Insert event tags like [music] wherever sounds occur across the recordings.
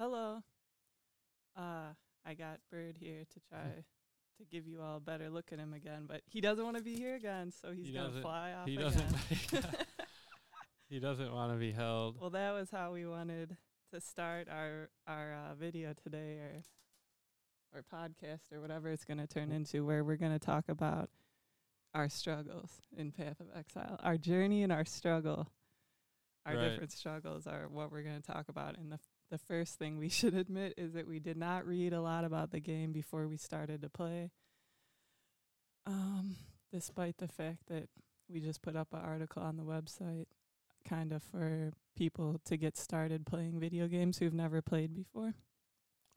Hello. Uh, I got Bird here to try to give you all a better look at him again, but he doesn't want to be here again, so he's He gonna fly off he again. [laughs] doesn't He doesn't want to be held. well, that was how we wanted to start our our uh, video today, or or podcast, or whatever it's gonna turn into, where we're gonna talk about our struggles in Path of Exile, our journey and our struggle. Our Right. different struggles are what we're going to talk about. in the the first thing we [laughs] should admit is that we did not read a lot about the game before we started to play. Um, despite the fact that we just put up an article on the website, kind of for people to get started playing video games who've never played before.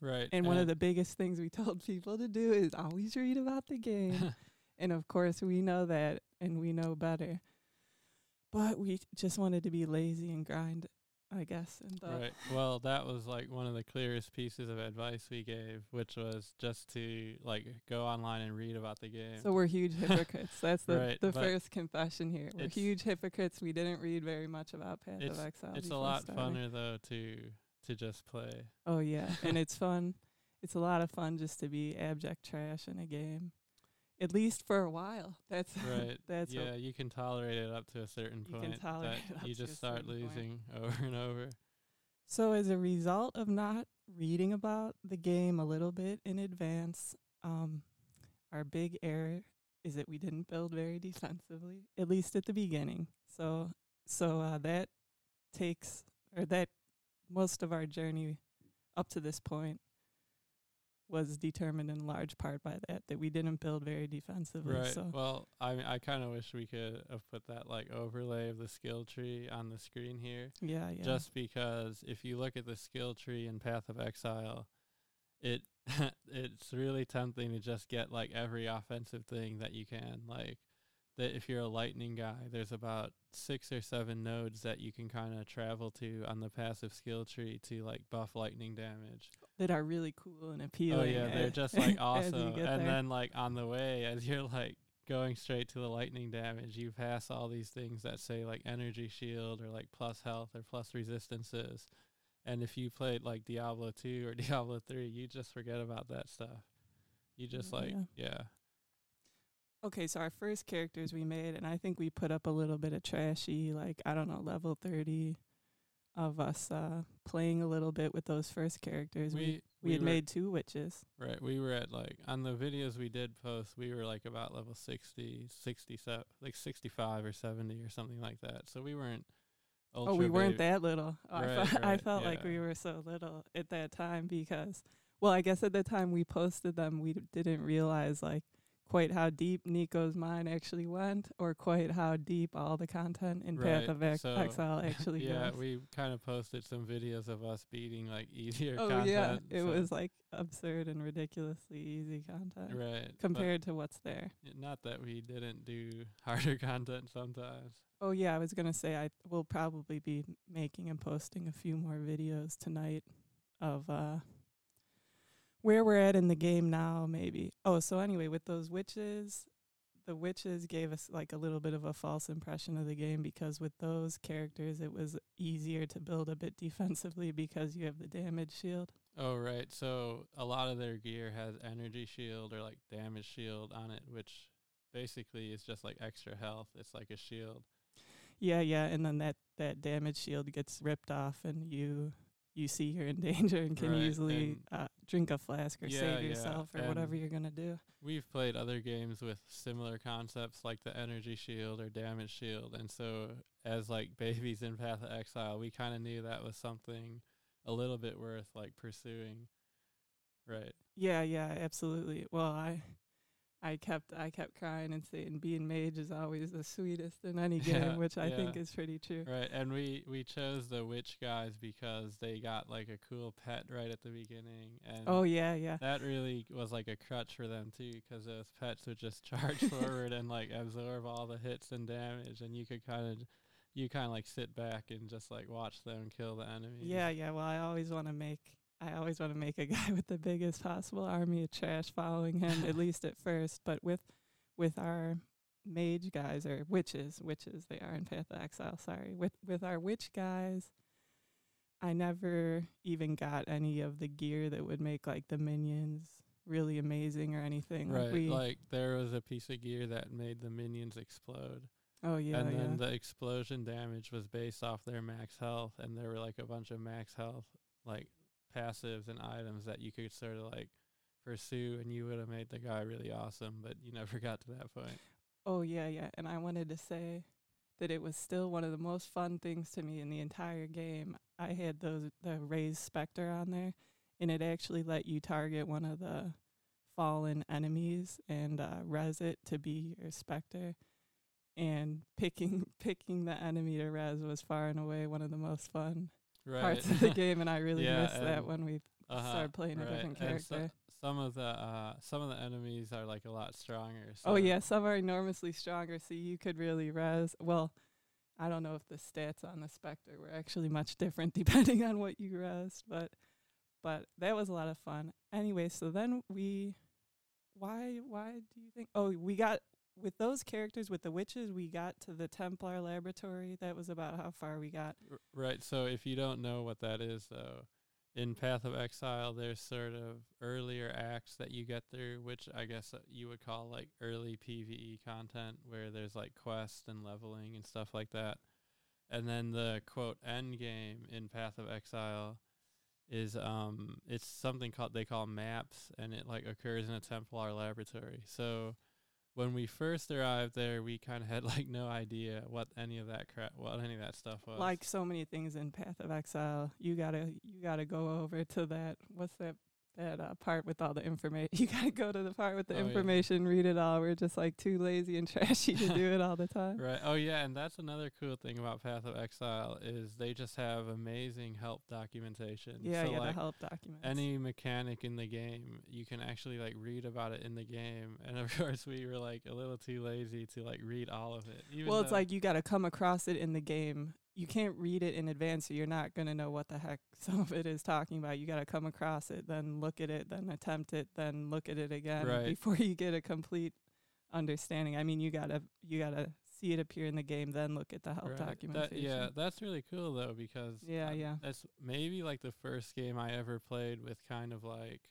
right. And one of the biggest things we [laughs] told people to do is always read about the game. [laughs] and of course, we know that and we know better. But we just wanted to be lazy and grind, I guess. And thought, Right. Well, that was like one of the clearest pieces of advice we gave, which was just to like go online and read about the game. So we're huge [laughs] hypocrites. That's the, Right, the first confession here. We're huge hypocrites. We didn't read very much about Path of Exile. it's a lot starting. funner though to to just play. Oh yeah, and [laughs] it's fun. It's a lot of fun just to be abject trash in a game, at least for a while. That's [laughs] Right. that's yeah, you can tolerate it up to a certain You can point tolerate it [laughs] up you just start certain point. losing [laughs] over and over. So, as a result of not reading about the game a little bit in advance, um, our big error is that we didn't build very defensively, at least at the beginning. So, so uh, that takes or that most of our journey up to this point was determined in large part by that that we didn't build very defensively. Right. So, Well, I mean, I kind of wish we could have put that like overlay of the skill tree on the screen here. yeah, yeah. just because if you look at the skill tree in Path of Exile, it [laughs] it's really tempting to just get like every offensive thing that you can. Like that if you're a lightning guy, there's about six or seven nodes that you can kind of travel to on the passive skill tree to like buff lightning damage. That are really cool and oh, appealing. Oh yeah, they're [laughs] as- just like awesome. And there. then like on the way as you're like going straight to the lightning damage, you pass all these things that say like energy shield or like plus health or plus resistances. And if you played like Diablo 2 or [laughs] Diablo 3, you just forget about that stuff. You just Yeah, like yeah. yeah. Okay, so our first characters we made, and I think we put up a little bit of trashy, like I don't know, level thirty of us uh playing a little bit with those first characters. We we, We had were- made two witches. Right, we were at like on the videos we did post, we were like about level 60, 67, like 65 or 70 or something like that. So we weren't ultra oh, we weren't that little. Oh, I, Right, I right, felt like we were so little at that time because, well, I guess at the time we posted them, we d- didn't realize like quite how deep Niko's mine actually went, or quite how deep all the content in Path of Ex- so, Exile [laughs] actually yeah, goes. we kind of posted some videos of us beating like easier Oh content. yeah, it so- was like absurd and ridiculously easy content right compared to what's there. not that we didn't do [laughs] harder content sometimes. Oh yeah, I was gonna say I will probably be making and posting a few more videos tonight of uh where we're at in the game now, maybe. Oh, so anyway, with those witches, the witches gave us like a little bit of a false impression of the game because with those characters it was easier to build a bit [laughs] defensively because you have the damage shield. Oh right, so a lot of their gear has energy shield or like damage shield on it, which basically is just like extra health. It's like a shield. Yeah, yeah, and then that that damage shield gets ripped off, and you you see you're in [laughs] danger and can Right, easily uh, drink a flask or Yeah, save yeah, yourself or whatever you're gonna do. We've played other games with similar concepts like the energy shield or damage shield, and so as like [laughs] babies in Path of Exile, we kind of knew that was something a little bit worth like pursuing. Right. Yeah, yeah, absolutely. Well, I I kept I kept crying and saying being mage is always the sweetest in any [laughs] game, Yeah, which I think is pretty true. Right, and we we chose the witch guys because they got like a cool pet right at the beginning, and Oh yeah, yeah. that really was like a crutch for them too, because those pets would just charge [laughs] forward and like absorb all the hits and damage, and you could kind of you kind of like sit back and just like watch them kill the enemy. Yeah, yeah. Well, I always want to make I always want to make a [laughs] guy with the biggest possible army of trash following him, at [laughs] least at first. But with with our mage guys or witches, witches they are in Path of Exile. Sorry, with with our witch guys, I never even got any of the gear that would make like the minions really amazing or anything. right. Like we, like there was a piece of gear that made the minions explode. oh yeah, and yeah. then the explosion damage was based off their max health and there were like a bunch of max health like passives and items that you could sort of like pursue and you would have made the guy really awesome but you [laughs] never got to that point Oh yeah, yeah. And I wanted to say that it was still one of the most fun things to me in the entire game. I had those the raised specter on there and it actually let you target one of the fallen enemies and uh res it to be your specter. And picking [laughs] picking the enemy to res was far and away one of the most fun right parts of the game and I [laughs] really Yeah, missed that when we uh-huh, started playing a different And so- character. some of the uh some of the enemies are like a lot stronger Oh yeah, some are enormously stronger, so you could really res. Well, I don't know if the stats on the Spectre were actually much different [laughs] depending on what you res, but but that was a lot of fun. Anyway, so then we why why do you think oh we got with those characters with the witches we got to the Templar laboratory. That was about how far we got. Right. So if you don't know what that is, though, in Path of Exile, there's sort of earlier acts that you get through, which I guess uh, you would call like early PVE content, where there's like quests and leveling and stuff like that. And then the quote end game in Path of Exile is um it's something called they call maps and it like occurs in a Templar laboratory. So when we first arrived there, we kind of had like no idea what any of that crap, what any of that stuff was. Like so many things in Path of Exile, you gotta you gotta go over to that what's that that uh, part with all the information. [laughs] You gotta go to the part with the Oh, yeah. information, read it all. We're just like too lazy and [laughs] trashy to do it all the time. Right. Oh yeah, and that's another cool thing about Path of Exile is they just have amazing help documentation. Yeah, so yeah, like help documents. any mechanic in the game, you can actually like read about it in the game. [laughs] And of course, we were like a little too lazy to like read all of it. Even well, it's like you gotta come across it in the game. You can't read it in advance, so you're not gonna know what the heck [laughs] some of it is talking about. You gotta come across it, then look at it, then attempt it, then look at it again Right. before [laughs] you get a complete understanding. I mean, you gotta you gotta see it appear in the game, then look at the help Right. That- documentation. yeah, that's really cool though because Yeah, yeah. that's maybe like the first game I ever played with kind of like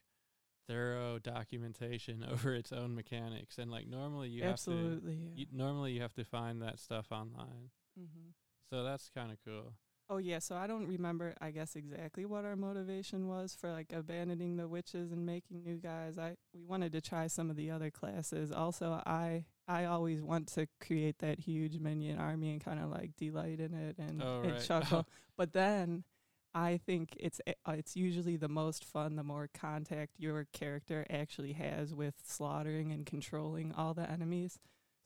thorough documentation [laughs] over its own mechanics. And like normally you have to Absolutely. yeah. you, normally you have to find that stuff online. mm-hmm. So that's kind of cool. Oh yeah, so I don't remember I guess exactly what our motivation was for like abandoning the witches and making new guys. I we wanted to try some of the other classes. Also, I I always want to create that huge minion army and kind of like delight in it and, Oh, and right. chuckle. [laughs] but then I think it's a- uh, it's usually the most fun the more contact your character actually has with slaughtering and controlling all the enemies.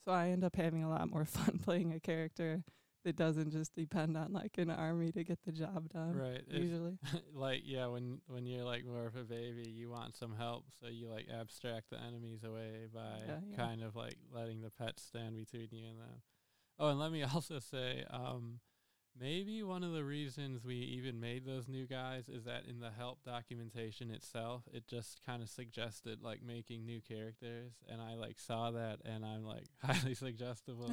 So I end up having a lot more [laughs] fun playing a character that doesn't just depend on like an army to get the job done. right. Usually. [laughs] like yeah, when when you're like more of a baby, you want some help, so you like abstract the enemies away by Yeah, yeah. kind of like letting the pets stand between you and them. Oh, and let me [laughs] also say, um, maybe one of the reasons we even made those new guys is that in the help documentation itself, it just kind of suggested like making new characters, and I like saw that, and I'm like [laughs] highly suggestible.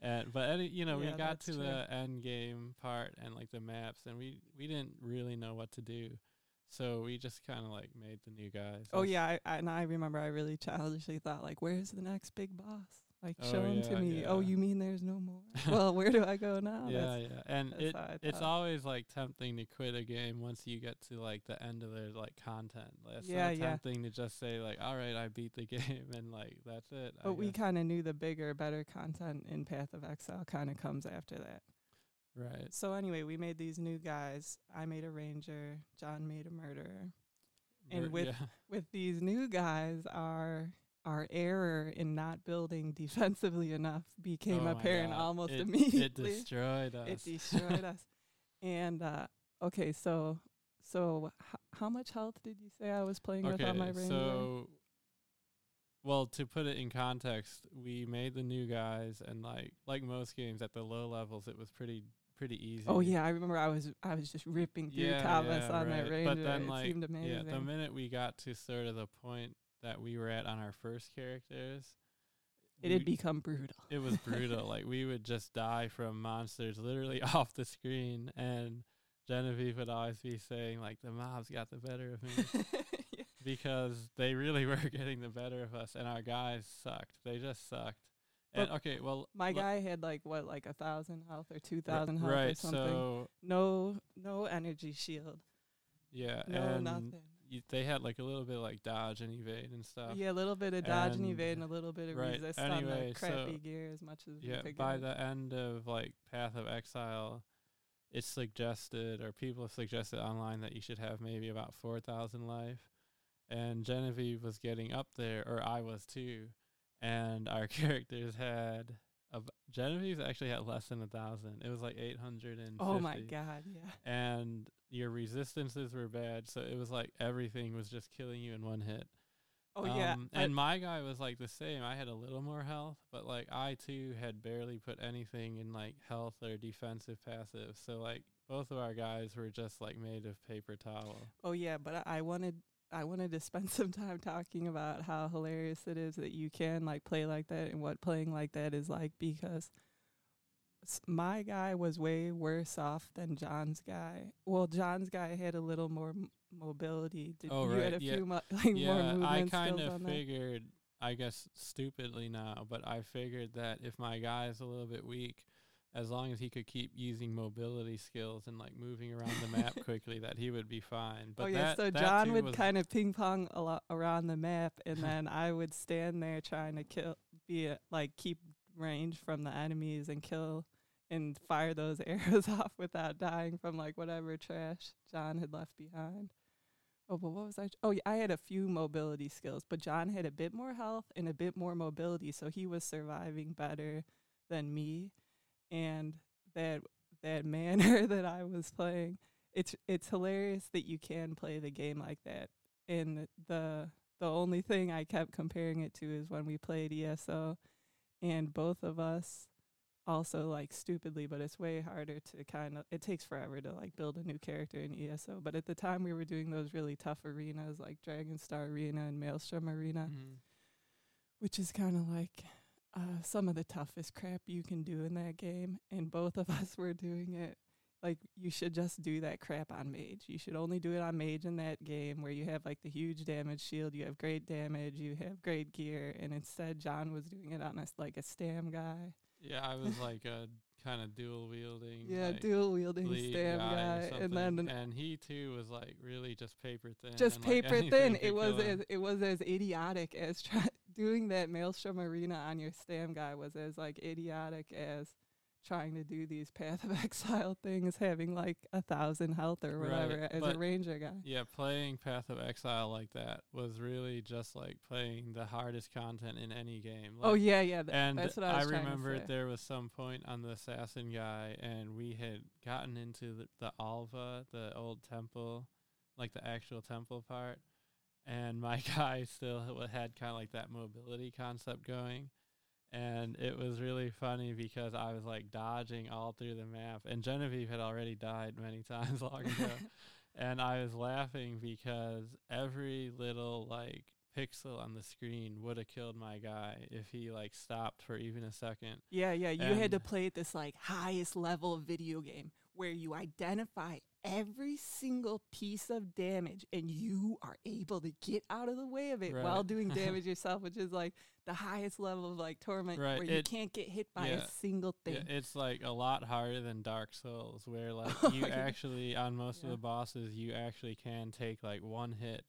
And but any, you know, Yeah, we got to true. the end game part and like the maps, and we we didn't really know what to do, so we just kind of like made the new guys. oh yeah, I, I, and I remember I really childishly thought like, where's the next big boss? Like, Oh, show him to yeah, me. Oh, you mean there's no more? [laughs] well, where do I go now? yeah, That's, yeah, and it it's always like tempting to quit a game once you get to like the end of their like content. Like, It's Yeah, yeah. tempting to just say like, all right, I beat the [laughs] game, and like that's it. I But we kind of knew the bigger, better content in Path of Exile kind of comes after that. right. So anyway, we made these new guys. I made a ranger. John made a murderer. and Ver- with- yeah. with these new guys, our our error in not building [laughs] defensively enough became Oh apparent almost It- [laughs] immediately. it destroyed us. It destroyed us. And uh, okay, so so h- how much health did you say I was playing with on my? So, well, to put it in context, we made the new guys, and like like most games at the low levels, it was pretty pretty easy. oh yeah, I remember I was I was just ripping through yeah, comments yeah, on that ranger. But then, it like, seemed amazing. yeah, the minute we got to sort of the point that we were at on our first characters, it had become brutal. it was brutal. [laughs] like we would just die from monsters literally [laughs] off the screen, and Genevieve would always be saying like the mobs got the better of me [laughs] Yeah. because they really were getting the better of us, and our guys sucked. They just sucked. And But okay, well, My guy had like what, like a thousand health or two thousand health or right? something. So no, no energy shield. yeah, No, and nothing. You, they had like a little bit of, like dodge and evade and stuff. Yeah, a little bit of dodge and, and- evade and a little bit of right, resist anyway, on the crappy so- gear as much as you Yeah, by the end of like Path of Exile, it's suggested or people have suggested online that you should have maybe about four thousand life, and Genevieve was getting up there, or I was too, and our [laughs] characters had. ab- Genevieve's actually had less than a thousand. It was like eight hundred and. Oh my god, yeah. And your resistances were bad, so it was like everything was just killing you in one hit. Oh yeah. Um, I- and my guy was like the same. I had a little more health, but like I too had barely put anything in like health or defensive passive. So like both of our guys were just like made of paper towel. oh yeah, but I, wanted I wanted to [laughs] spend some time talking about how hilarious it is that you can like play like that and what playing like that is like because my guy was way worse off than John's guy. Well, John's guy had a little more m- mobility. Did Oh, you had right, a yeah. few mo- [laughs] like more yeah, movement I kind of on that? figured. I guess stupidly now, but I figured that if my guy is a little bit weak, as long as he could keep using mobility skills and like moving around the map [laughs] quickly, that he would be fine. But oh yeah, that, so that John would kind of ping pong a lot around the map, and [laughs] then I would stand there trying to kill, be a, like keep range from the enemies and kill and fire those [laughs] arrows off without dying from like whatever trash John had left behind. Oh, but what was I? Oh, yeah, I had a few mobility skills, but John had a bit more health and a bit more mobility, so he was surviving better than me. And that that [laughs] manner that I was playing, it's it's hilarious that you can play the game like that. And the the only thing I kept comparing it to is when we played ESO, and both of us also like stupidly, but it's way harder to kind of. It takes forever to like build a new character in ESO. But at the time, we were doing those really tough arenas like Dragon Star Arena and Maelstrom Arena, Mhm. which is kind of like uh, some of the toughest crap you can do in that game. And both of [laughs] us were doing it. Like you should just do that crap on mage. You should only do it on mage in that game where you have like the huge damage shield, you have great damage, you have great gear, and instead John was doing it on a s- like a stam guy. Yeah, I was like a kind of dual wielding. Yeah, like, dual wielding stam guy, guy, and then and he too was like really just paper thin. just like, [laughs] paper anything thin. It was as it was as idiotic as try- [laughs] doing that Maelstrom Arena on your stam guy was as like idiotic as trying to do these Path of [laughs] Exile things, having like a thousand health or Right, whatever as a ranger guy. Yeah, playing Path of Exile like that was really just like playing the hardest content in any game. oh like- yeah, yeah. Th- and that's what I was to remember there was some point on the assassin guy, and we had gotten into the, the Alva, the old temple, like the actual temple part, and my [laughs] guy still ha- had kind of like that mobility concept going. And it was really funny because I was like dodging all through the map, and Genevieve had already died many [laughs] times long ago. [laughs] and I was laughing because every little like pixel on the screen would have killed my guy if he like stopped for even a second. Yeah, yeah. You had to play at this like highest level video game where you identify every single piece of damage and you are able to get out of the way of it while doing [laughs] damage yourself, which is like the highest level of like torment Right, where you can't get hit by yeah, a single thing. Yeah, it's like a lot harder than Dark Souls, where [laughs] like Oh, you actually on most of the bosses you actually can take like one hit.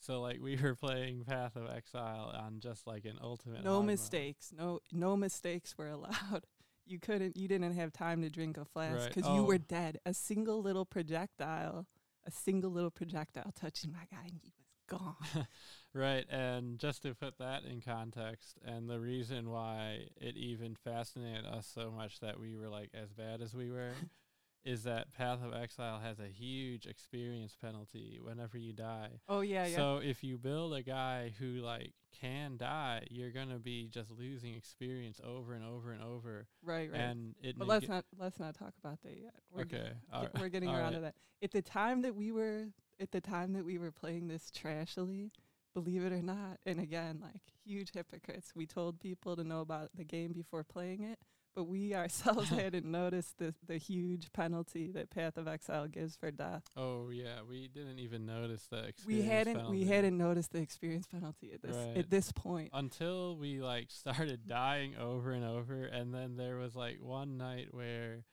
So like we were [laughs] playing Path of Exile on just like an ultimate. no hard mode. mistakes. No no mistakes were allowed. You couldn't you didn't have time to drink a flask Right. because you were Oh. dead. A single little projectile, a single little projectile touching my guy and he was gone. [laughs] Right, and just to put that in context, and the reason why it even fascinated us so much that we were like as bad as we were, [laughs] is that Path of Exile has a huge experience penalty whenever you die. oh yeah, yeah. So if you build a guy who like can die, you're gonna be just losing experience over and over and over, right, right. and it. But nega- let's not let's not talk about that yet. We're okay, alri- we're getting all around right. to that. At the time that we were at the time that we were playing this trashily, believe it or not, and again, like huge hypocrites. We told people to know about the game before playing it, but we ourselves [laughs] hadn't noticed the the huge penalty that Path of Exile gives for death. Oh yeah, we didn't even notice the experience. We hadn't we hadn't noticed the experience penalty at this Right. at this point. until we like started dying over and over, and then there was like one night where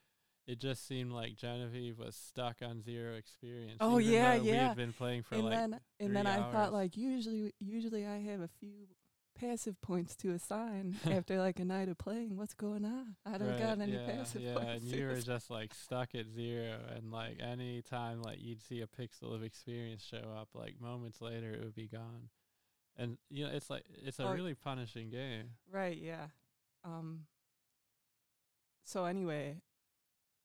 it just seemed like Genevieve was stuck on zero experience. Oh, yeah, though We had been playing for and like then and then I hours. thought like usually usually I have a few passive points to assign [laughs] after like a night of playing. What's going on? I don't Right, got any yeah, passive yeah, points. and you were just like stuck at zero, and like any time like you'd see a pixel of experience show up, like moments later it would be gone. And you know, it's like it's a Oh, really punishing game. Right, yeah. Um so anyway,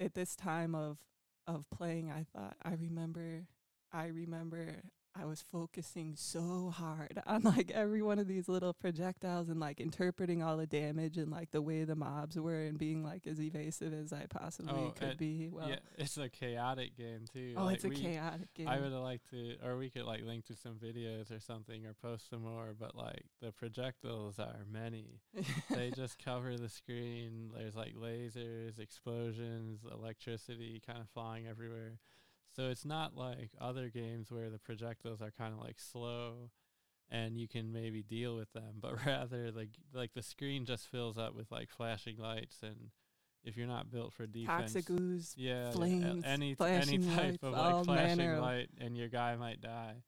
at this time of of playing, I thought I remember I remember I was focusing so hard [laughs] on like every one of these little projectiles and like interpreting all the damage and like the way the mobs were and being like as evasive as I possibly Oh, could and- be. Well, yeah, it's a chaotic game too. oh, like it's a we, chaotic game. I would have liked to, or we could like link to some videos or something, or post some more. But like the projectiles are many. [laughs] they just cover the screen. There's like lasers, explosions, electricity kind of flying everywhere. So it's not like other games where the projectiles are kind of like slow and you can maybe deal with them, but [laughs] rather like like the screen just fills up with like flashing lights and if you're not built for defense Toxic ooze. yeah, flames, any any type lights, of like flashing of- light and your guy might die.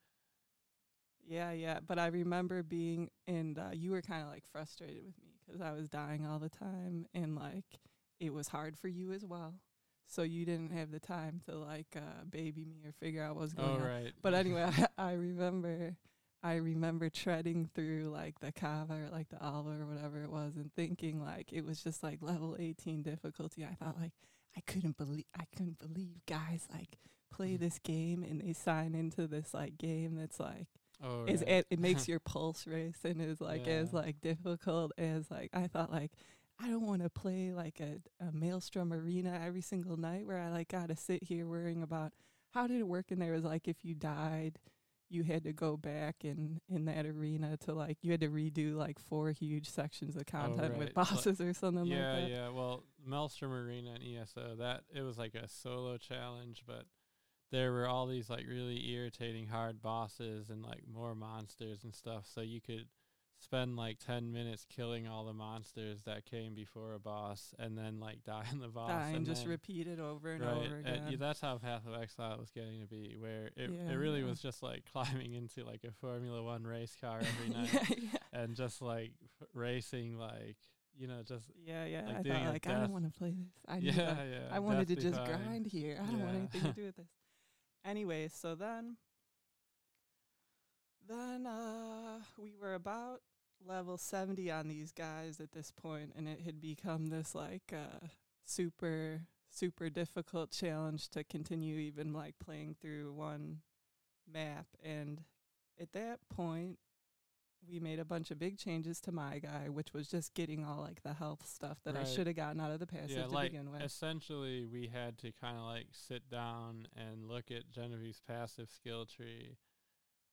Yeah, yeah. But I remember being, and uh, you were kind of like frustrated with me 'cause I was dying all the time, and like it was hard for you as well. So you didn't have the time to like uh, baby me or figure out what was going Oh on. right. But [laughs] anyway, I, [laughs] I remember, I remember treading through like the kava or like the alva or whatever it was, and thinking like it was just like level eighteen difficulty. I thought like I couldn't believe I couldn't believe guys like play [laughs] this game and they sign into this like game that's like oh right. it, it makes your pulse race and is like as like difficult as like I thought like I don't want to play like a, a maelstrom arena every single night where I like gotta sit here worrying about how did it work and there was like if you died you had to go back in in that arena to like you had to redo like four huge sections of oh, content with right. Like- bosses or something yeah, like that. yeah. Well, Maelstrom Arena and ESO that it was like a solo challenge, but there were all these like really irritating hard bosses and like more monsters and stuff. So you could spend like ten minutes killing all the monsters that came before a boss, and then like [laughs] die in the boss. Die and and just then, repeat it over and right, over and again. yeah, that's how Path of Exile was getting to be, where it Yeah, it really yeah. was just like climbing into like a Formula One race car [laughs] every night. and just like f- racing like you know just Yeah, yeah. like I thought like I don't want to play this. I [laughs] yeah yeah I wanted to Death just grind here. I don't want anything to do with this. Anyway, so then then uh we were about level 70 on these guys at this point and it had become this like uh super super difficult challenge to continue even like playing through one map and at that point we made a bunch of big changes to my guy which was just getting all like the health stuff that I should have gotten out of the passive yeah to like begin with. essentially we had to kind of like sit down and look at Genevieve's passive skill tree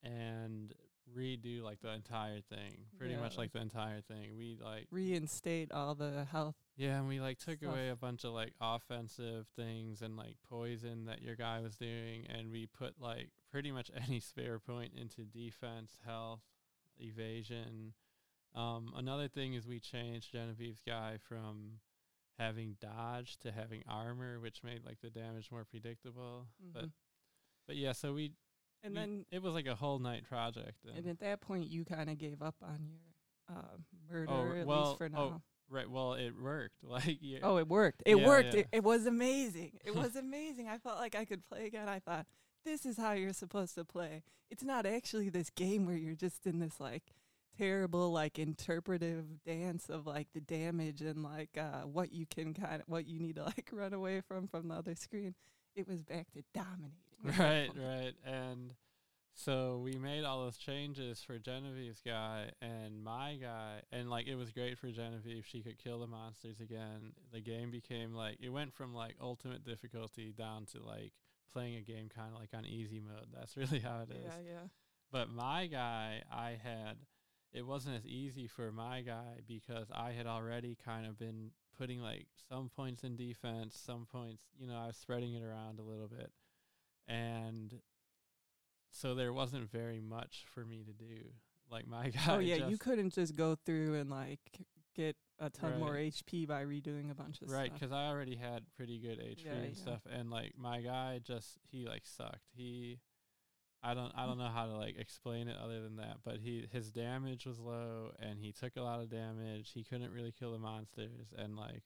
and redo like the entire thing pretty Yeah, much like- the entire thing we like reinstate all the health. yeah and we like took Stuff. away a bunch of like offensive things and like poison that your guy was doing and we put like pretty much [laughs] any spare point into defense health evasion um another thing is we changed genevieve's guy from having dodge to having armor which made like the damage more predictable but Mhm. but yeah so we and we- then it was like a whole night project and, and at that point you kind of gave up on your uh, murder Oh, at well, least for oh, now. right well it worked [laughs] like yeah Oh, it worked. It Yeah, worked. yeah. It, it was amazing. It [laughs] was amazing. I felt like I could play again. I thought this is how you're supposed to play. It's not actually this game where you're just in this like terrible like interpretive dance of like the damage and like uh what you can kind of what you need to like [laughs] run away from from the other screen. It was back to dominating. [laughs] right right. And so we made all those changes for Genevieve's guy and my guy and like it was great for Genevieve. She could kill the monsters again. The game became like it went from like ultimate difficulty down to like playing a game kind of like on easy mode. That's [laughs] really how it is. Yeah, yeah. but my guy I had it wasn't as easy for my guy because I had already kind of been putting like some points in defense, some points, you know, I was spreading it around a little bit. And so there wasn't very much for me to do. Like my [laughs] guy. Oh yeah, you couldn't just go through and like get a ton more HP by redoing a bunch of Right, stuff. because I already had pretty good HP Yeah, and yeah. stuff, and like my guy just he like sucked. He, I don't I don't know how to like explain it other than that, but he his damage was low and he took a lot of damage. He couldn't really kill the monsters, and like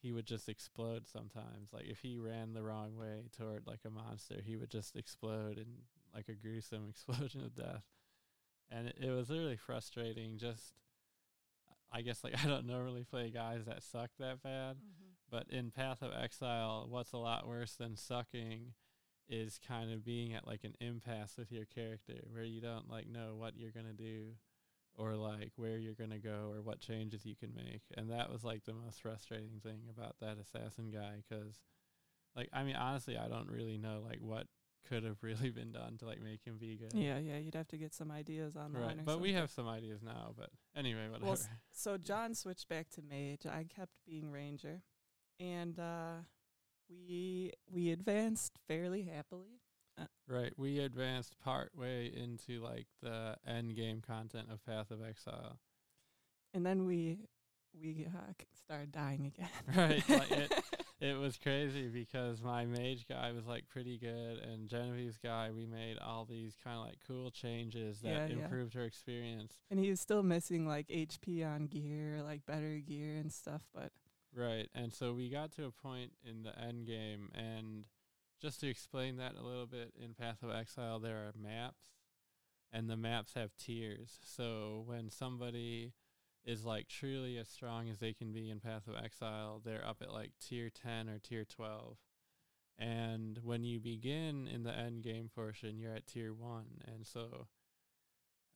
he would just explode sometimes. Like if he ran the wrong way toward like a monster, he would just explode in like a gruesome [laughs] explosion of death, and it, it was really frustrating. Just I guess like [laughs] I don't normally play guys that suck that bad. Mhm. But in Path of Exile, what's a lot worse than sucking is kind of being at like an impasse with your character where you don't like know what you're going to do or like where you're going to go or what changes you can make. And that was like the most frustrating thing about that assassin guy cuz like I mean honestly, I don't really know like what could have [laughs] really been done to like make him be good. Yeah, yeah, you'd have to get some ideas online. Right. But we have some ideas now, but anyway, whatever. Well, so John switched back to mage. I kept being ranger, and uh, we we advanced fairly happily. Right. We advanced part way into like the end game content of Path of Exile. And then we we uh, started dying again. [laughs] Right, like it- [laughs] It was crazy because my mage guy was like pretty good and Genevieve's guy we made all these kind of like cool changes that Yeah, yeah. improved her experience. and he was still missing like HP on gear, like better gear and stuff. But Right. And so we got to a point in the end game and just to explain that a little bit in Path of Exile there are maps and the maps have tiers. So when somebody is like truly as strong as they can be in Path of Exile, they're up at like tier 10 or tier 12. And when you begin in the end game portion, you're at tier 1. And so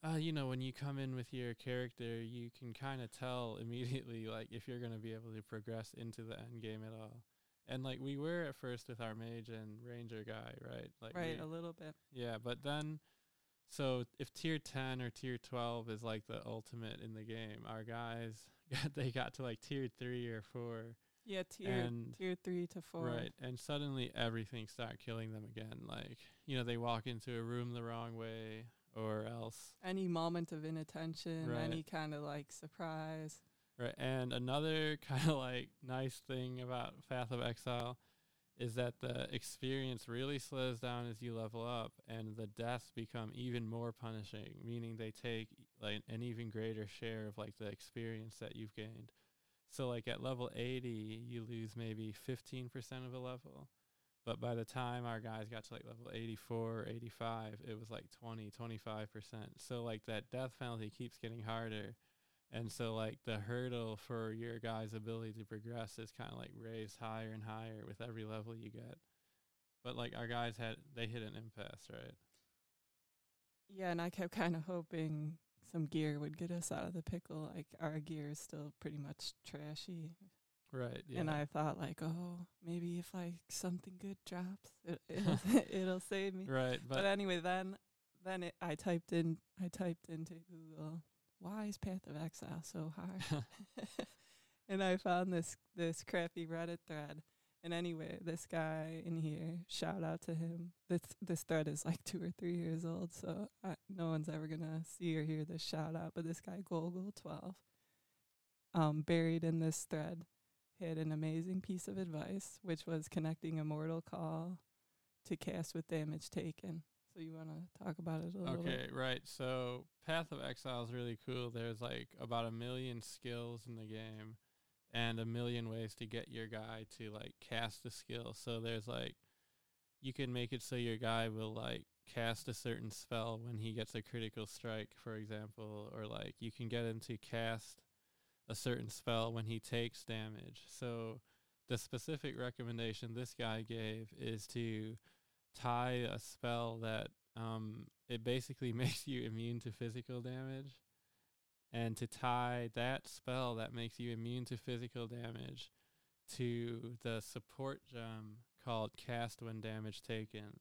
uh, you know, when you come in with your character, you can kind of tell immediately, like, if you're going to be able to progress into the end game at all. And, like, we were at first with our mage and ranger guy, right? Like, right, we- a little bit. yeah, but then, so if tier 10 or tier 12 is like the ultimate in the game, our guys, [laughs] got, they got to like tier 3 or 4. Yeah, tier and tier three to four. Right. And suddenly everything start killing them again. Like, you know, they walk into a room the wrong way or else Any moment of inattention, Right. any kind of like surprise. Right, and another [laughs] kind of like nice thing about Path of Exile is that the experience really slows down as you level up, and the deaths become even more punishing. Meaning they take like an even greater share of like the experience that you've gained. So like at level eighty, you lose maybe fifteen percent of a level, but by the time our guys got to like level 84 or 85, it was like 20, 25%. So like that death penalty keeps getting harder. And so like the hurdle for your guy's ability to progress is kind of like raised higher and higher with every level you get. But like our guys had they hit an impasse, right? Yeah, and I kept kind of hoping some gear would get us out of the pickle. Like our gear is still pretty much trashy, Right. Yeah. and I thought like, oh, maybe if like something good drops, it, [laughs] it'll [laughs] it'll save me. right, But, but, anyway, then then it, I typed in I typed into Google, why is Path of Exile so hard? [laughs] and I found this this crappy Reddit thread. And anyway, this guy in here, shout out to him. This this thread is like two or three years old, so I, no one's ever gonna see or hear this shout out. But this guy Golgol twelve, um, buried in this thread, had an amazing piece of advice, which was connecting Immortal Call to cast when damage taken. So you want to talk about it a little bit? Okay, right. So Path of Exile is really cool. There's like about a million skills in the game and a million ways to get your guy to like cast a skill. So there's like you can make it so your guy will like cast a certain spell when he gets a critical strike, for example, or like you can get him to cast a certain spell when he takes damage. So the specific recommendation this guy gave is to tie a spell that um it basically [laughs] makes you immune to physical damage and to tie that spell that makes you immune to physical damage to the support gem called cast when damage taken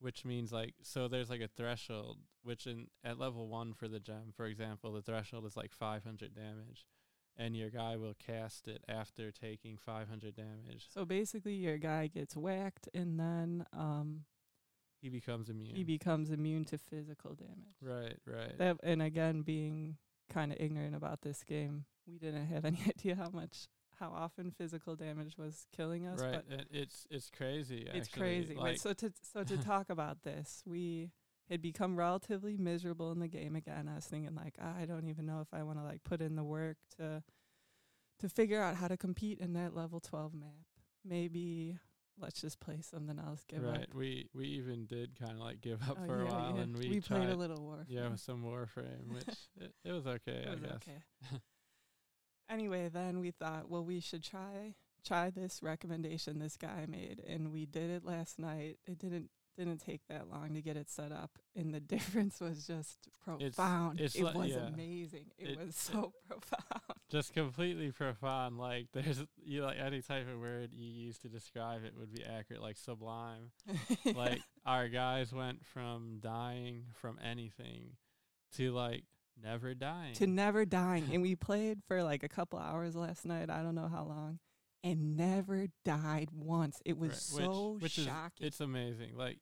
which means like so there's like a threshold which in at level 1 for the gem for example the threshold is like 500 damage and your guy will cast it after taking 500 damage So basically, your guy gets whacked, and then um, he becomes immune he becomes immune to physical damage. right right That and again, being kind of ignorant about this game, we didn't have [laughs] any idea how much, how often physical damage was killing us. right But and it's it's crazy it's actually. crazy. like, Wait, so to so to [laughs] talk about this, we had become relatively miserable in the game again. I was thinking like, "Ah, I don't even know if I want to like put in the work to to figure out how to compete in that level 12 map. Maybe let's just play something else. Give right up. we we even did kind of like give up Oh, for a while yeah. and we, we tried played a little war. yeah with some warframe [laughs] which it, it was okay it i was guess okay. [laughs] anyway, then we thought, well, we should try try this recommendation this guy made, and we did it last night. It didn't didn't take that long to get it set up, and the [laughs] difference was just profound. it's it li- was yeah. amazing. It, It- was [laughs] so profound. just completely profound. Like there's you like any type of word you use to describe it would be accurate. Like sublime. Like [laughs] our guys went from dying from anything to like never dying. to never dying, and we played for like a couple hours last night. I don't know how long. And never died once. It was Right, so which, which is shocking. it's amazing. Like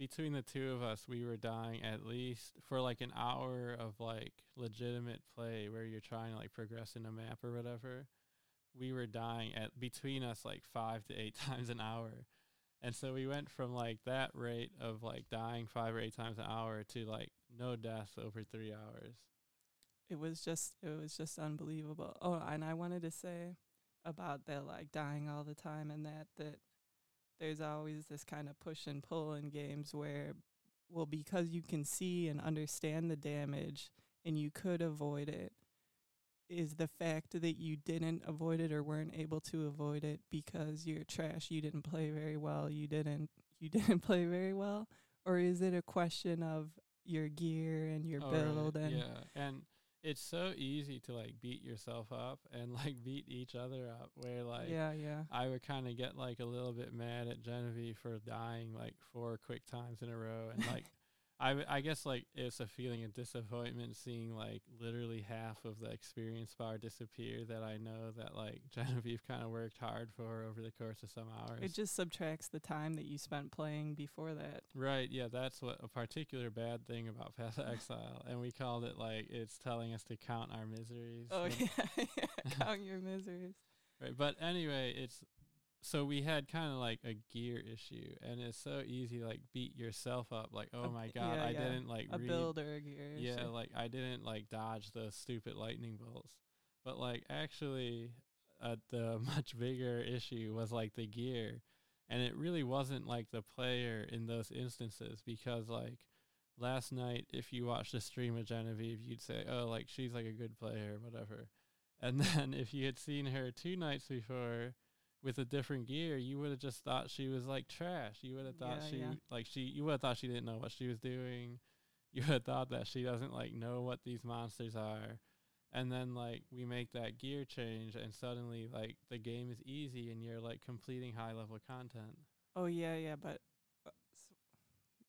between the two of us, we were dying at least for like an hour of like legitimate play where you're trying to like progress in a map or whatever. We were dying at between us like five to eight [laughs] times an hour. And so we went from like that rate of like dying five or eight times an hour to like no deaths over three hours. it was just it was just unbelievable. Oh, and I wanted to say about that like dying all the time and that that there's always this kind of push and pull in games where well because you can see and understand the damage and you could avoid it is the fact that you didn't avoid it or weren't able to avoid it because you're trash you didn't play very well you didn't you [laughs] didn't play very well? Or is it a question of your gear and your Oh, right, build and yeah, and it's so easy to like beat yourself up and like beat each other up. Where like yeah yeah I would kind of get like a little bit mad at Genevieve for dying like four quick times in a row, and like I w- I guess like it's a feeling of disappointment seeing like literally half of the experience bar disappear that I know that like [laughs] Genevieve kind of worked hard for over the course of some hours. It just subtracts the time that you spent playing before that. Right, yeah, that's what a particular bad thing about Path [laughs] of Exile, and we called it like it's telling us to count our miseries. Oh [laughs] yeah, yeah. count your miseries. Right, but anyway, it's so we had kind of like a gear issue, and it's so easy to, like beat yourself up. Like, oh A my god, yeah, I yeah. didn't like A read. build or a gear. yeah, issue. like I didn't like dodge the stupid lightning bolts. But like actually, uh, the [laughs] much bigger issue was like the gear, and it really wasn't like the player in those instances because like last night, if you watched the stream of Genevieve, you'd say, oh, like she's like a good player, whatever. And [laughs] then if you had seen her two nights before with a different gear, you would have just thought she was like trash. You would have thought Yeah, she yeah. like she you would have thought she didn't know what she was doing. [laughs] You would have thought that she doesn't like know what these monsters are. And then like we make that gear change and suddenly like the game is easy and you're like completing high level content. oh yeah, yeah. But uh, s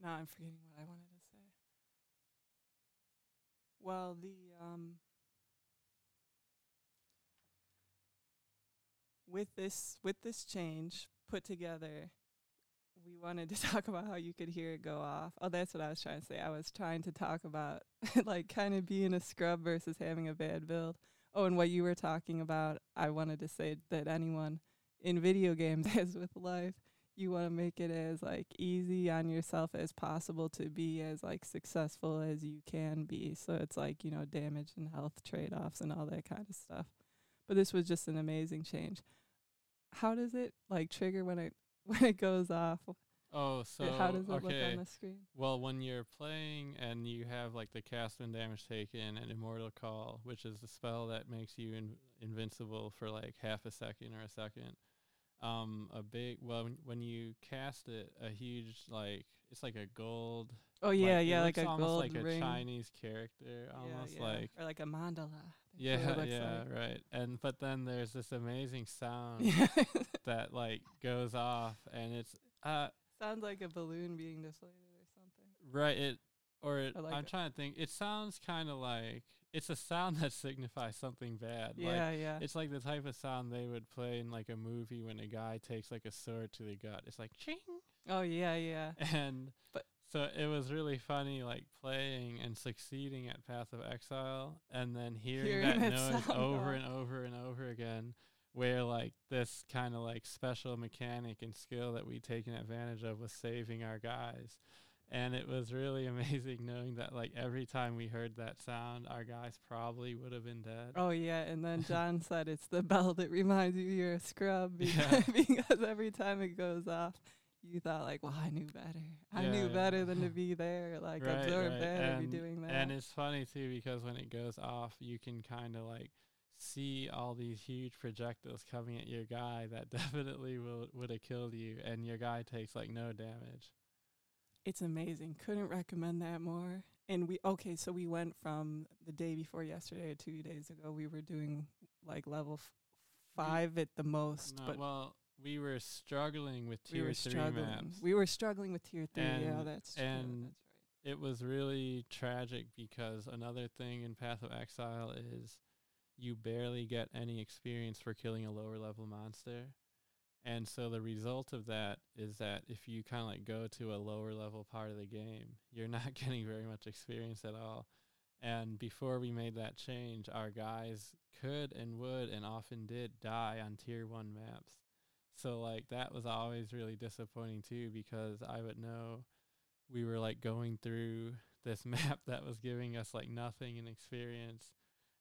now I'm forgetting what I wanted to say. Well, the um. With this with this change put together, we wanted to [laughs] talk about how you could hear it go off. Oh, that's what I was trying to say. I was trying to talk about [laughs] like kind of being a scrub versus having a bad build. Oh, and what you were talking about, I wanted to say that anyone in video games, [laughs] as with life, you want to make it as like easy on yourself as possible to be as like successful as you can be. So it's like, you know, damage and health trade offs and all that kind of stuff. But this was just an amazing change. How does it like trigger when it [laughs] when it goes off? Oh, so how does it look okay. on the screen? Well, when you're playing and you have like the cast when damage taken and immortal call, which is the spell that makes you in- invincible for like half a second or a second. Um, a big well, when, when you cast it, a huge like it's like a gold. Oh yeah, it yeah, like a almost gold like a. Chinese character, Yeah, almost yeah. like or like a mandala. That's yeah, yeah, like. right. And but then there's this amazing sound [laughs] that like goes off, and it's uh Sounds like a balloon being deflated or something. Right. It or it, like I'm it. trying to think. It sounds kind of like it's a sound [laughs] that signifies something bad. Like Yeah, yeah. it's like the type of sound they would play in like a movie when a guy takes like a sword to the gut. It's like ching. Oh yeah, yeah. [laughs] And But- so it was really funny like playing and succeeding at Path of Exile and then hearing, Hearing that, that noise over and over and over again where like this kind of like special mechanic and skill that we'd taken advantage of was saving our guys. And it was really [laughs] amazing knowing that like every time we heard that sound, our guys probably would have been dead. Oh yeah, and then [laughs] John said it's the bell that reminds you you're a scrub Yeah. because, [laughs] because every time it goes off, you thought like, well, I knew better. I Yeah, knew yeah. better than to [laughs] be there, like Right, absorb right. that or be And- doing that. And it's funny too because when it goes off, you can kind of like see all these huge projectiles coming at your guy that [laughs] definitely will would have killed you, and your guy takes like no damage. It's amazing. Couldn't recommend that more. And we okay, so we went from the day before yesterday to two days ago. We were doing like level f- five at the most, No, but well, we were struggling with tier were three struggling. maps. We were struggling with tier three. yeah, And- that's true. and that's right. it was really tragic because another thing in Path of Exile is you barely get any experience for killing a lower level monster. And so the result of that is that if you kind of like go to a lower level part of the game, you're not [laughs] getting very much experience at all. And before we made that change, our guys could and would and often did die on tier 1 maps. So like that was always really disappointing too because I would know we were like going through this [laughs] map that was giving us like nothing in experience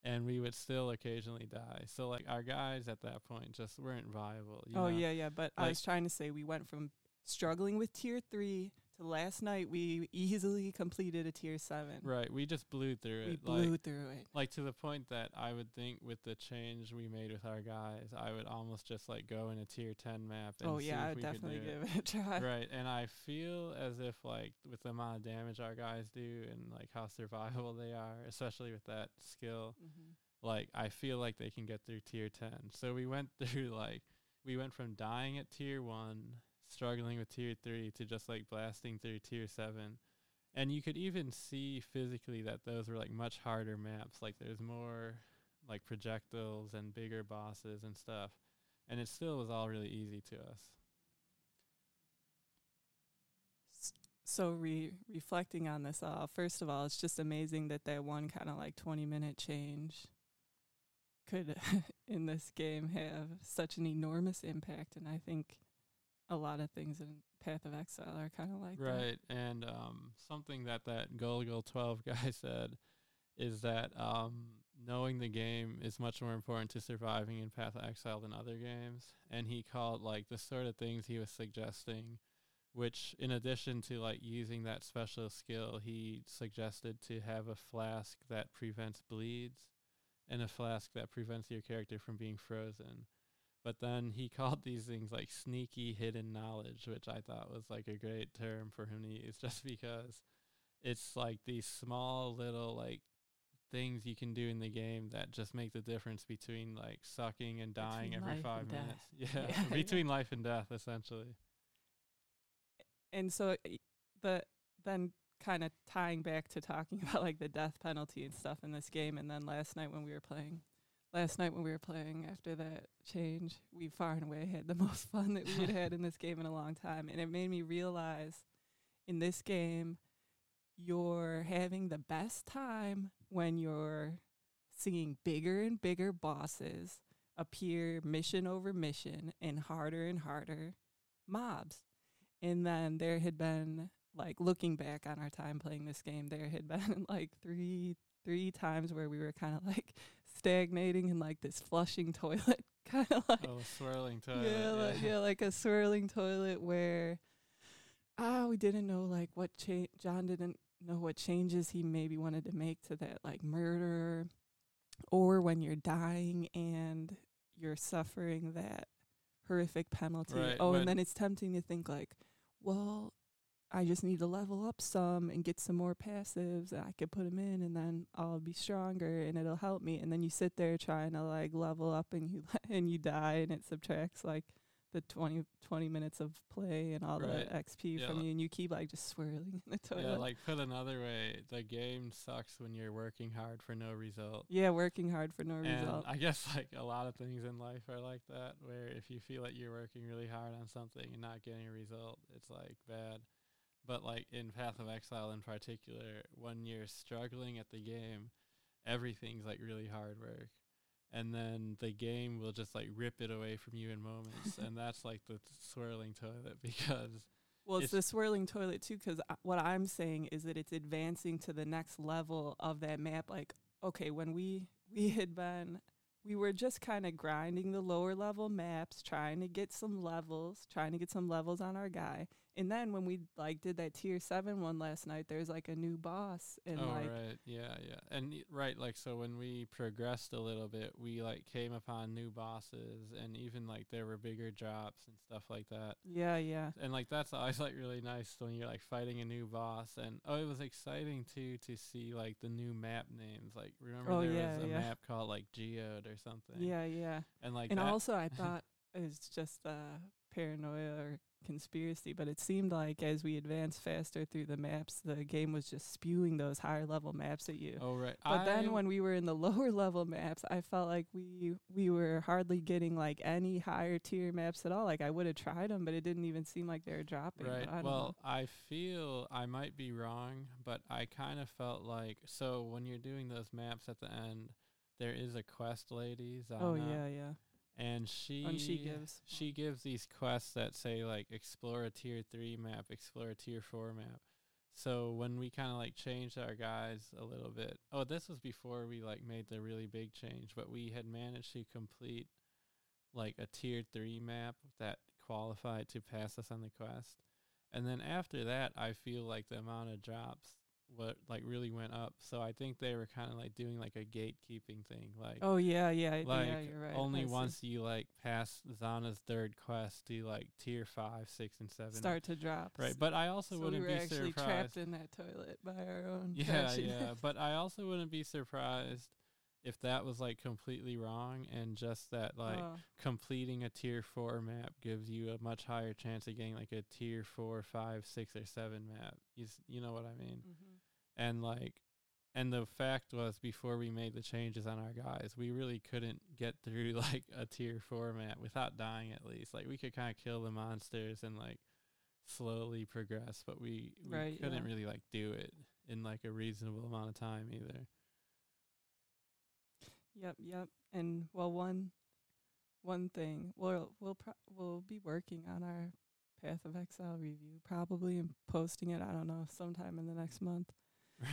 and we would still occasionally die. So like our guys at that point just weren't viable. You oh know? yeah, yeah. But I was trying to say we went from struggling with tier three to last night we easily completed a tier seven. Right. We just blew through it. We blew like through it. like to the point that I would think with the change we made with our guys, I would almost just like go in a tier ten map and Oh see yeah, I would definitely do it. give it a try. [laughs] right and i feel as if like with the amount of damage our guys do and like how survivable they are especially with that skill hmm like i feel like they can get through tier 10 so we went [laughs] through like we went from dying at tier 1 struggling with tier 3 to just like blasting through tier 7 and you could even see physically that those were like much harder maps. Like there's more like projectiles and bigger bosses and stuff. And it still was all really easy to us. So re- reflecting on this all, first of all, it's just amazing that that one kind of like 20 minute change could [laughs] in this game have such an enormous impact. And I think a lot of things in Path of Exile are kind of like that. Right, and um, something that that Gulligal Twelve [laughs] guy said is that um, knowing the game is much more important to surviving in Path of Exile than other games, and he called like the sort of things he was suggesting, which in addition to like using that special skill, he suggested to have a flask that prevents bleeds, and a flask that prevents your character from being frozen. But then he [laughs] called these things like sneaky hidden knowledge, which I thought was like a great term for him to use [laughs] just because it's like these small little like things you can do in the game that just make the difference between like sucking and dying Between every five minutes. [laughs] Yeah. Yeah, between life and death essentially. and so i- the then kind of tying back to talking about like the death penalty and stuff in this game and then last night when we were playing last night when we were playing after that change we far and away had the [laughs] most fun that we had had in this game in a long time. And it made me realize in this game you're having the best time when you're seeing bigger and bigger bosses appear mission over mission and harder and harder mobs. And then there had been like looking back on our time playing this game there had been [laughs] like three three times where we were kind of like stagnating in like this flushing [laughs] toilet kind of like oh, swirling toilet. yeah, like, yeah, like a swirling toilet where ah, we didn't know like what cha- John didn't know what changes he maybe wanted to make to that like murder or when you're dying and you're suffering that horrific penalty. Right, oh, and then it's tempting to think like, well, I just need to level up some and get some more passives and I could put 'em in and then I'll be stronger and it'll help me. And then you sit there trying to like level up and you [laughs] and you die and it subtracts like the 20, 20 minutes of play and all Right. the XP Yeah, from you, and you keep like just swirling in the [laughs] toilet. Yeah, like put another way, the game sucks when you're working hard for no result. Yeah, working hard for no And result. I guess like a lot of things in life are like that, where if you feel like you're working really hard on something and not getting a result, it's like bad. But like in Path of Exile in particular, when you're struggling at the game, everything's like really hard work. And then the game will just like rip it away from you in moments. and [laughs] that's like the swirling toilet [laughs] because Well, it's, It's- the swirling toilet too, because uh, what I'm saying is that it's advancing to the next level of that map. Like, okay, when we we had been, we were just kind of grinding the lower level maps, trying to get some levels, trying to get some levels on our guy. And then when we like did that tier seven one last night, there's like a new boss, and oh like right, yeah, yeah, and y- right, like so when we progressed a little bit, we like came upon new bosses, and even like there were bigger drops and stuff like that. yeah, yeah, And like that's always like really nice when you're like fighting a new boss, and oh, it was exciting too to see like the new map names. Like remember Oh, there yeah, was a yeah. map called like Geode or something. yeah, yeah. and like and that, also I thought it was just uh, paranoia or conspiracy, but it seemed like as we advanced faster through the maps, the game was just spewing those higher level maps at you. oh right, But I- then when we were in the [laughs] lower level maps, I felt like we we were hardly getting like any higher tier maps at all. Like I would have tried them, but it didn't even seem like they were dropping. Right. I Well, I feel I might be wrong, but I kind of felt like so when you're doing those maps at the end, there is a quest lady, oh, Zana. Oh yeah, yeah. And she And she gives. she gives these quests that say like explore a tier three map, explore a tier four map. So when we kind of like changed our guys a little bit, oh, this was before we like made the really big change, but we had managed to complete like a tier three map that qualified to pass us on the quest. And then after that, I feel like the amount of drops what like really went up. So I think they were kind of like doing like a gatekeeping thing, like Oh yeah, yeah, like yeah. You're right. only I see. once you like pass Zana's third quest do like tier five, six, and seven start to drop. Right, but I also so wouldn't we were be actually surprised. trapped in that toilet by our own. yeah, yeah, but I also wouldn't be surprised if that was like completely wrong and just that like Oh. completing a tier four map gives you a much higher chance of getting like a tier four, five, six, or seven map. You s- you know what I mean? Mhm. And like, and the fact was before we made the changes on our guys, we really couldn't get through [laughs] like a tier four map without dying at least. Like we could kind of kill the monsters and like slowly progress, but we, we Right, couldn't yeah. really like do it in like a reasonable amount of time either. Yep, yep. And well, one one thing we'll we'll pro- we'll be working on our Path of Exile review probably and posting it. I don't know sometime in the next month.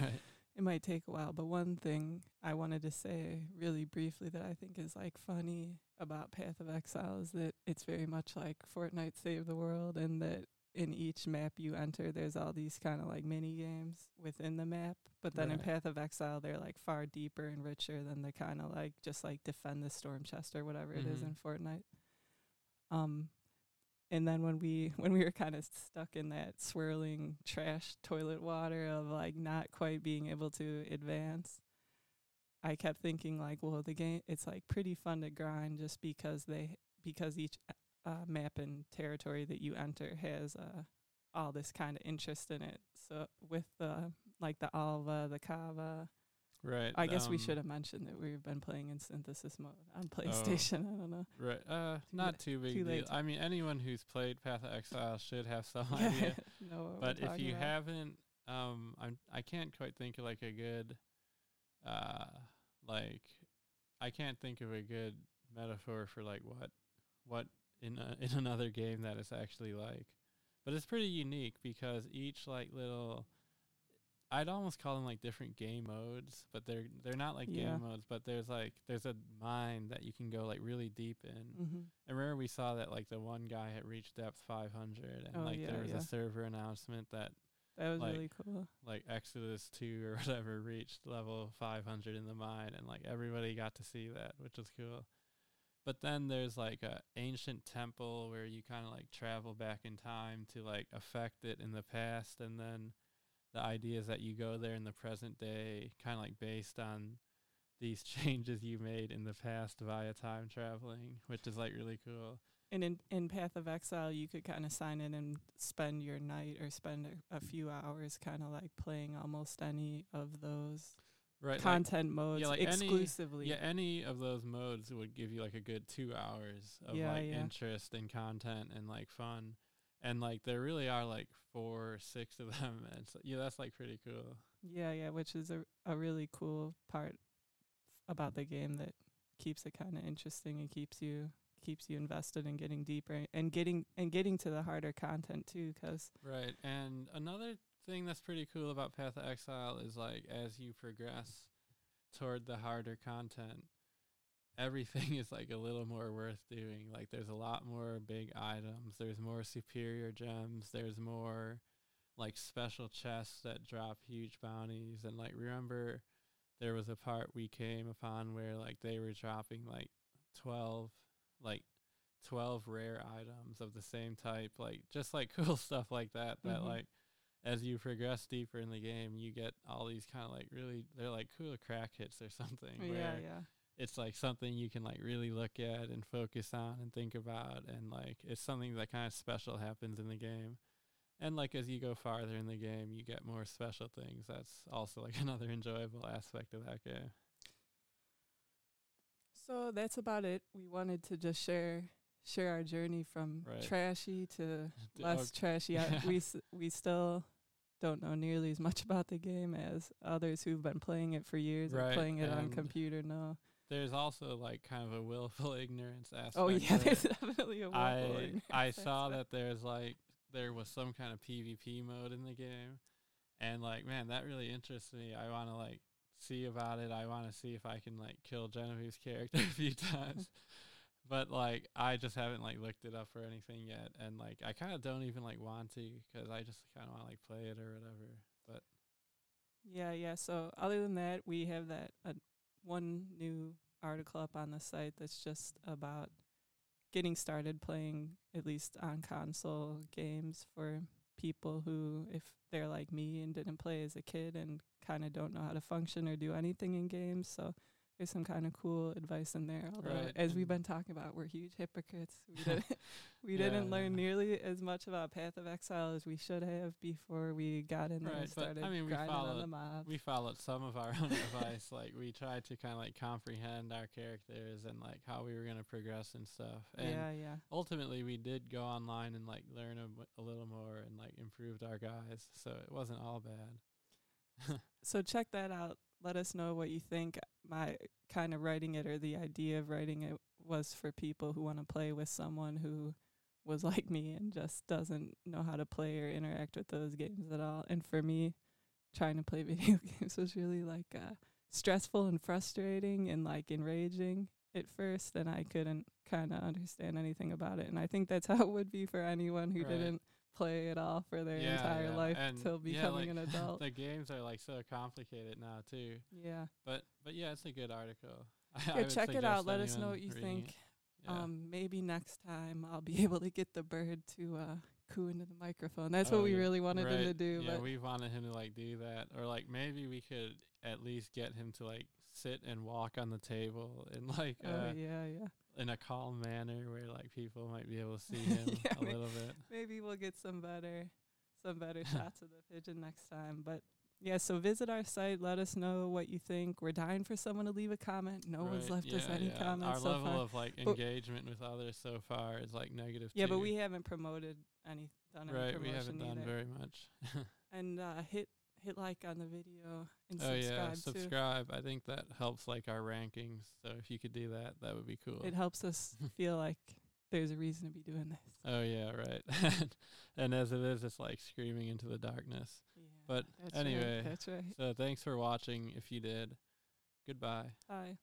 Right. It might take a while, but one thing I wanted to say really briefly that I think is like funny about Path of Exile is that it's very much like Fortnite Save the World and that in each map you enter there's all these kind of like mini games within the map, but then in Path of Exile they're like far deeper and richer than the kind of like just like defend the storm chest or whatever it is Mhm. in Fortnite. Um and then when we [laughs] when we were kind of stuck in that swirling trash toilet water of like not quite being able to advance i kept thinking like well the game it's like pretty fun to grind just because they because each uh, map and territory that you enter has uh all this kind of interest in it so with the like the alva the kava Right. i guess we um, should have mentioned that we've been playing in synthesis mode on playstation [laughs] i don't know Right. Uh, not too big too deal. late I mean, anyone who's played Path of Exile should have some [laughs] idea. [laughs] we're but if you about. haven't um i'm i can't quite think of like a good uh like i can't think of a good metaphor for like what what in a, [laughs] in another game that is actually like but it's pretty unique because each like little I'd almost call them like different game modes, but they're they're not like Yeah. game modes, but there's like there's a mine that you can go like really deep in. hmm And remember we saw that like the one guy had reached depth 500 and Oh, like yeah, there was yeah. a server announcement that that was like, really cool like Exodus 2 or [laughs] whatever reached level 500 in the mine and like everybody got to see that, which was cool. But then there's like a ancient temple where you kind of like travel back in time to like affect it in the past and then the idea is that you go there in the present day kind of like based on these [laughs] changes you made in the past via time traveling, which is like really cool. And in in Path of Exile, you could kind of sign in and spend your night or spend a, a few hours, kind of like playing almost any of those right. like- content modes like any- exclusively. yeah, any of those modes would give you like a good two hours of Yeah, like yeah. interest and content and like fun. And like there really are like four, or six of them. [laughs] And so, yeah, that's like pretty cool. Yeah, yeah, which is a a really cool part about the game that keeps it kind of interesting and keeps you keeps you invested in getting deeper and getting and getting to the harder content too. 'Cause Right. And another thing that's pretty cool about Path of Exile is like as you progress toward the harder content, everything [laughs] is like a little more worth doing. Like there's a lot more big items, there's more superior gems, there's more like special chests that drop huge bounties and like remember there was a part we came upon where like they were dropping like 12 like 12 rare items of the same type like just like [laughs] cool stuff like that that Mhm. like as you progress deeper in the game you get all these kind of like really they're like cool crack hits or [laughs] something yeah, yeah. it's like something you can like really look at and focus on and think about and like it's something that kind of special happens in the game and like as you go farther in the game you get more special things that's also like [laughs] another enjoyable aspect of that game So that's about it. We wanted to just share share our journey from Right. trashy to [laughs] less ok- trashy. I, we s- [laughs] we still don't know nearly as much about the game as others who've been playing it for years Right, and playing it on computer know. there's also like kind of a willful [laughs] ignorance oh, aspect Oh yeah, there's definitely a willful I ignorance saw aspect. that there's like there was some kind of PvP mode in the game, and like man, that really interests me. I want to like see about it. I want to see if I can like kill Genevieve's character a few times, but like I just haven't like looked it up or anything yet, and like I kind of don't even like want to because I just kind of want to like play it or whatever. But Yeah, yeah. So other than that, we have that uh, one new article up on the site that's just about getting started playing at least on console games for people who if they're like me and didn't play as a kid and kind of don't know how to function or do anything in games. So there's some kind of cool advice in there. Although Right, as we've been talking about, we're huge hypocrites. We [laughs] didn't we Yeah, didn't learn nearly as much about Path of Exile as we should have before we got in there and Right, but, I started mean, we grinding on followed- the mobs. we followed some of our own [laughs] advice. Like we tried to kind of like comprehend our characters and like how we were gonna progress and stuff. And yeah, yeah. ultimately we did go online and like learn a, a little more and like improved our guys so it wasn't all bad [laughs] So check that out. Let us know what you think. My kind of writing it or the idea of writing it was for people who want to play with someone who was [laughs] like me and just doesn't know how to play or interact with those games at all. And for me, trying to play [laughs] video games was really like uh, stressful and frustrating and like enraging at first. And I couldn't kind of understand anything about it. And I think that's how it would be for anyone who Right. didn't play it all for their Yeah, entire yeah. life And, till yeah, becoming like, an [laughs] adult. the games are like so complicated now too yeah. but but yeah it's a good article [laughs] I Yeah, check it out. Let us know what you think. Yeah. Um, maybe next time I'll be [laughs] able to get the bird to uh, coo into the microphone. That's Oh, what we yeah. really wanted him to do. yeah but we wanted him to like do that or like maybe we could at least get him to like sit and walk on the table and like oh uh, yeah, yeah. In a calm manner where like people might be able to see [laughs] him Yeah, a little bit Maybe we'll get some better, some better [laughs] shots of the pigeon next time. But yeah, so visit our site. Let us know what you think. We're dying for someone to leave a comment. No one's Right, left us yeah, any yeah. comments Our so level far. of like But- engagement with others so far is like negative. yeah, but we haven't promoted any done any right we haven't done either. very much. [laughs] And uh, hit hit like on the video and oh yeah, subscribe too. I think that helps like our rankings. So if you could do that, that would be cool. It helps us [laughs] feel like there's a reason to be doing this. oh yeah, right. [laughs] and as it is, it's like screaming into the darkness. Yeah, But that's right, anyway, that's right. So thanks for watching. If you did, goodbye. Bye.